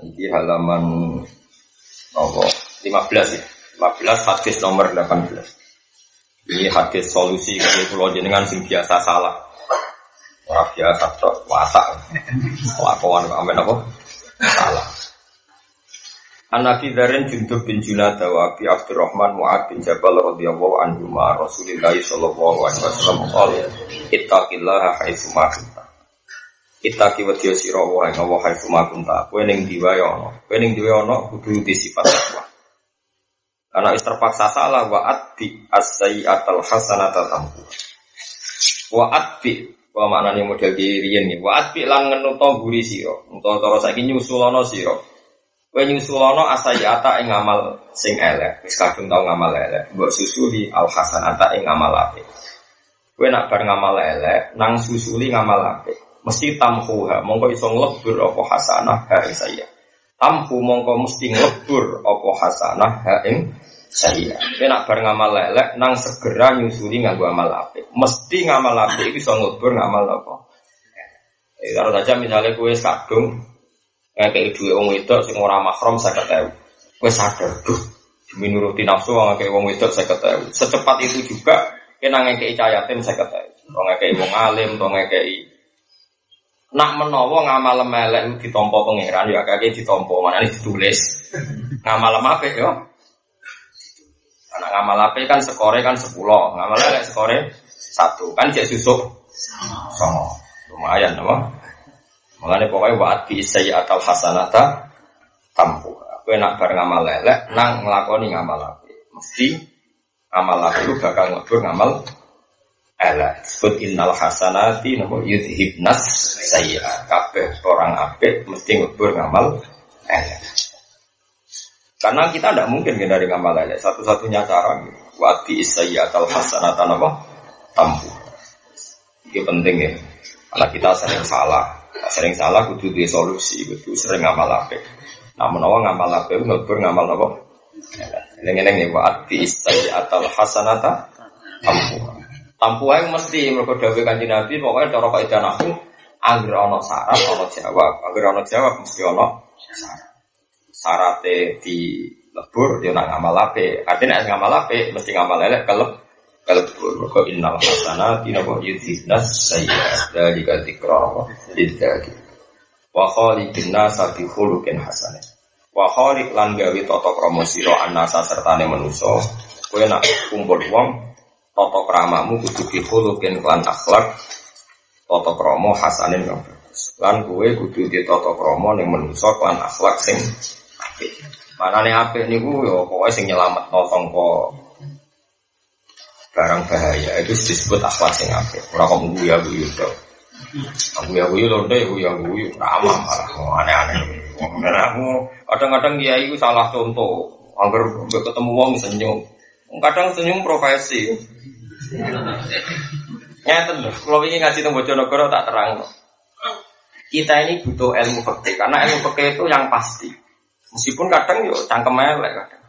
Ini halaman nomor 15 ya. 15 hadis nomor 18. Ini hadis solusi kalau pulau jenengan sing biasa salah. Orang biasa tok wasak. Lakuan amen apa? Salah. An-Nabi Dharin Jundub bin Junada wa Abi Abdurrahman Mu'ad bin Jabal radhiyallahu anhu ma Rasulillah sallallahu alaihi wasallam qala ittaqillaha haitsu ma. Ittaqi wa sira wa ing Allah haitsu ma kunta. Kowe ning diwa ya ana. Kowe ning diwa ana kudu di sifat takwa. Karena is terpaksa salah wa atbi as-sayyi'atal hasanata tampu. Wa atbi wa maknane model kiriyen Wa atbi lan ngenuto guri sira. Utawa cara saiki nyusulana sira. Kowe nyusulana asayata ing ngamal sing elek, wis kadung tau ngamal elek, mbok susuli al hasanata ing ngamal apik. Kowe nak bar ngamal elek, nang susuli ngamal apik. Mesti tamhuha, mongko iso nglebur apa hasanah ha ing saya. Tamhu mongko mesti nglebur apa hasanah ha ing saya. Kowe nak bar ngamal elek, nang segera nyusuli nganggo amal apik. Mesti ngamal apik iso nglebur ngamal apa. Eh, kalau saja misalnya kue kadung ngekei duit wong wedok sing ora mahram 50.000. Wis sadar, duh, demi nuruti nafsu ngekei wong wedok 50.000. Secepat itu juga kena ngekei cah yatim 50.000. Wong ngekei wong alim, to ngekei Nak menawa ngamal melek ditompo pangeran ya kakek ditompo mana ditulis ngamal apa ya? Anak ngamal apa kan skore kan sepuluh, ngamal melek skore satu kan cek susuk sama lumayan apa? Mengenai pokoknya waat bi atau hasanata tampu. Aku enak bareng ngamal lelek, nang ngelakoni ngamal api. Mesti ngamal api itu bakal ngamal elek. Sebut innal hasanati nopo yudhibnas saya. Kabeh orang api mesti ngelebur ngamal elek. Karena kita tidak mungkin dari ngamal elek. Satu-satunya cara waat bi atau hasanata nopo tampu. Ini penting ya. Karena kita sering salah sering salah kudu di solusi kudu sering ngamal apa nah menawa ngamal apa ngelbur ngamal apa Eleng-eleng ya waat di istai atal hasanata tampu tampu aja mesti mereka dawe kanji nabi pokoknya cara kaidah nahu angger ono syarat ono jawab. Angger ono jawab mesti ono syarat. Syaratnya di lebur dia nak ngamal apa artinya ngamal apa mesti ngamal lelek kelep kalbur maka innal hasanati napa yudhibnas sayyi'at. Dalika dzikra lidzakir wa khaliqin nasa bi khuluqin hasanah. Wa khaliq lan gawe tata krama sira anasa sertane manusa. Kowe nak kumpul wong tata kramamu kudu bi khuluqin lan akhlak tata krama hasanin kang bagus lan kowe kudu di tata krama ning manusa lan akhlak sing apik manane apik niku ya pokoke sing nyelametno sangka barang bahaya itu disebut akhlak sing apik. Ora kok guyu guyu to. Aku ya guyu lonte guyu guyu ramah malah aneh-aneh. Aku kadang-kadang dia itu salah contoh. Agar ketemu wong senyum. Kadang senyum profesi. Nyata loh, kalau ingin ngaji tentang Bojonegoro tak terang. Kita ini butuh ilmu fikih karena ilmu fikih itu yang pasti. Meskipun kadang yo cangkem elek kadang.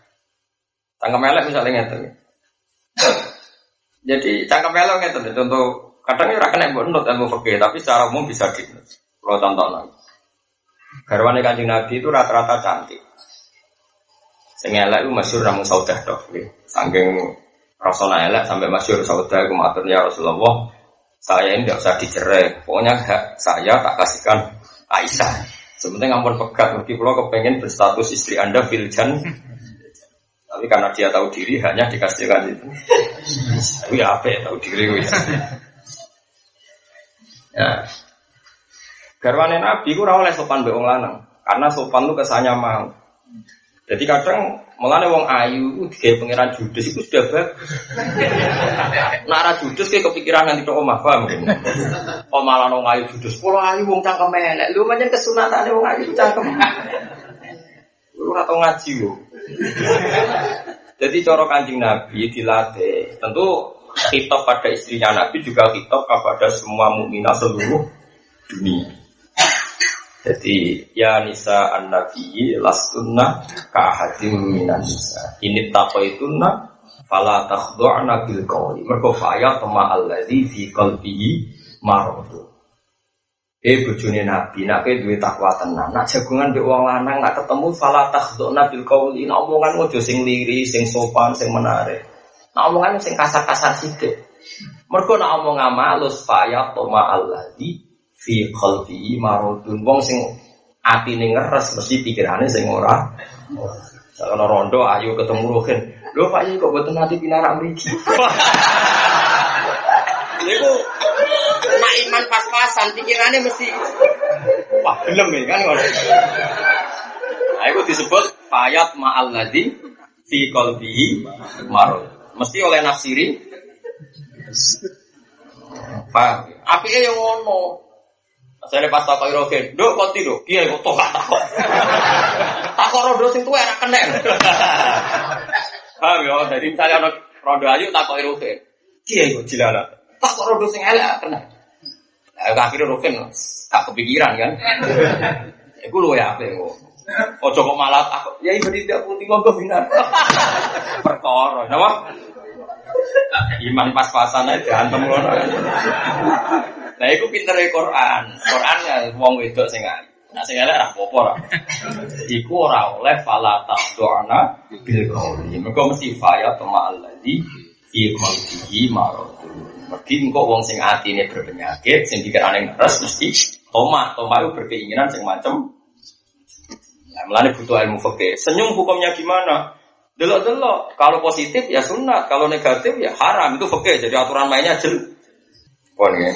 Cangkem elek misalnya ngeten. Jadi cangkem elok itu contoh kadang ora kena mbok nut ilmu fikih tapi secara umum bisa di Kalau contoh lagi. Garwane Kanjeng Nabi itu rata-rata cantik. Sing elek itu masyhur namung saudah tok nggih. Saking rasane elek sampai masyhur saudah ku matur ya Rasulullah, saya ini tidak usah dicerai. Pokoknya hak saya tak kasihkan Aisyah. Sebenarnya ngampun pegat, mungkin kalau kepengen berstatus istri anda filjan tapi karena dia tahu diri hanya dikasihkan itu. Tapi ya apa ya tahu diri gue. Ya. Garwane Nabi ku ora oleh sopan mbek wong lanang. Karena sopan itu kesannya mau. Jadi kadang melane wong ayu digawe pangeran judes itu sudah bagus. Nara judes kayak kepikiran nanti tok omah paham. Oh malah wong ayu judes, pola ayu wong cangkem elek. Lu pancen kesunatane wong ayu cangkem. Lu ora tau ngaji lho. Jadi coro kanjeng Nabi dilatih. Tentu kitab pada istrinya Nabi juga kitab kepada semua mukminah seluruh dunia. Jadi ya nisa an nabi lastunna ka hadim minan nisa. Ini taqaituna fala takhdhu'na bil qawli. Mergo fa ya tama allazi fi qalbihi maradu. Eh bojone Nabi, nak kowe duwe takwa tenan. Nak jagungan mbek wong lanang nak ketemu fala takhduna bil qauli. Nak omongan ojo sing liri, sing sopan, sing menarik. Nak omongan sing kasar-kasar sithik. Mergo nak omong amalus faya toma alladzi fi qalbi marudun. Wong sing atine ngeres mesti pikirane sing ora. Kalau rondo ayo ketemu Ruhin. Lho Pak ini kok boten nanti pinarak mriki. Niku nak iman pas-pasan pikirannya mesti wah gelem kan ngono. Nah, itu disebut fayat ma'al ladzi fi qalbihi marad. Mesti oleh nafsiri. Paham? Apike yang ngono. Saya pas takok irogen, "Nduk konti nduk." Kiai kok tok takok. Takok rondo sing tuwa ora kena. Paham ya? Jadi misalnya ana rondo ayu takok irogen. Kiai kok jilala. Takok rondo sing elek kena. Lah akhirnya rogen tak kepikiran kan. Iku lho ya apa kok. Ojo kok malah takut. Ya ibu tidak putih monggo binar. Perkara, napa? Iman pas-pasan aja antem ngono. Nah, iku pintere Quran. Quran ya wong wedok sing ayu. Nah, sing elek ora apa-apa ora. Iku ora oleh fala taqduna bil qauli. Mergo mesti faya tama alladzi fi qalbihi marad. Mergi engko wong sing atine berpenyakit, sing pikirane ngeres mesti toma. Toma itu berkeinginan sing macem Nah, melani butuh ilmu fikih. Senyum hukumnya gimana? Delok-delok. Kalau positif ya sunat, kalau negatif ya haram. Itu fikih. Jadi aturan mainnya jelas. Pon ya.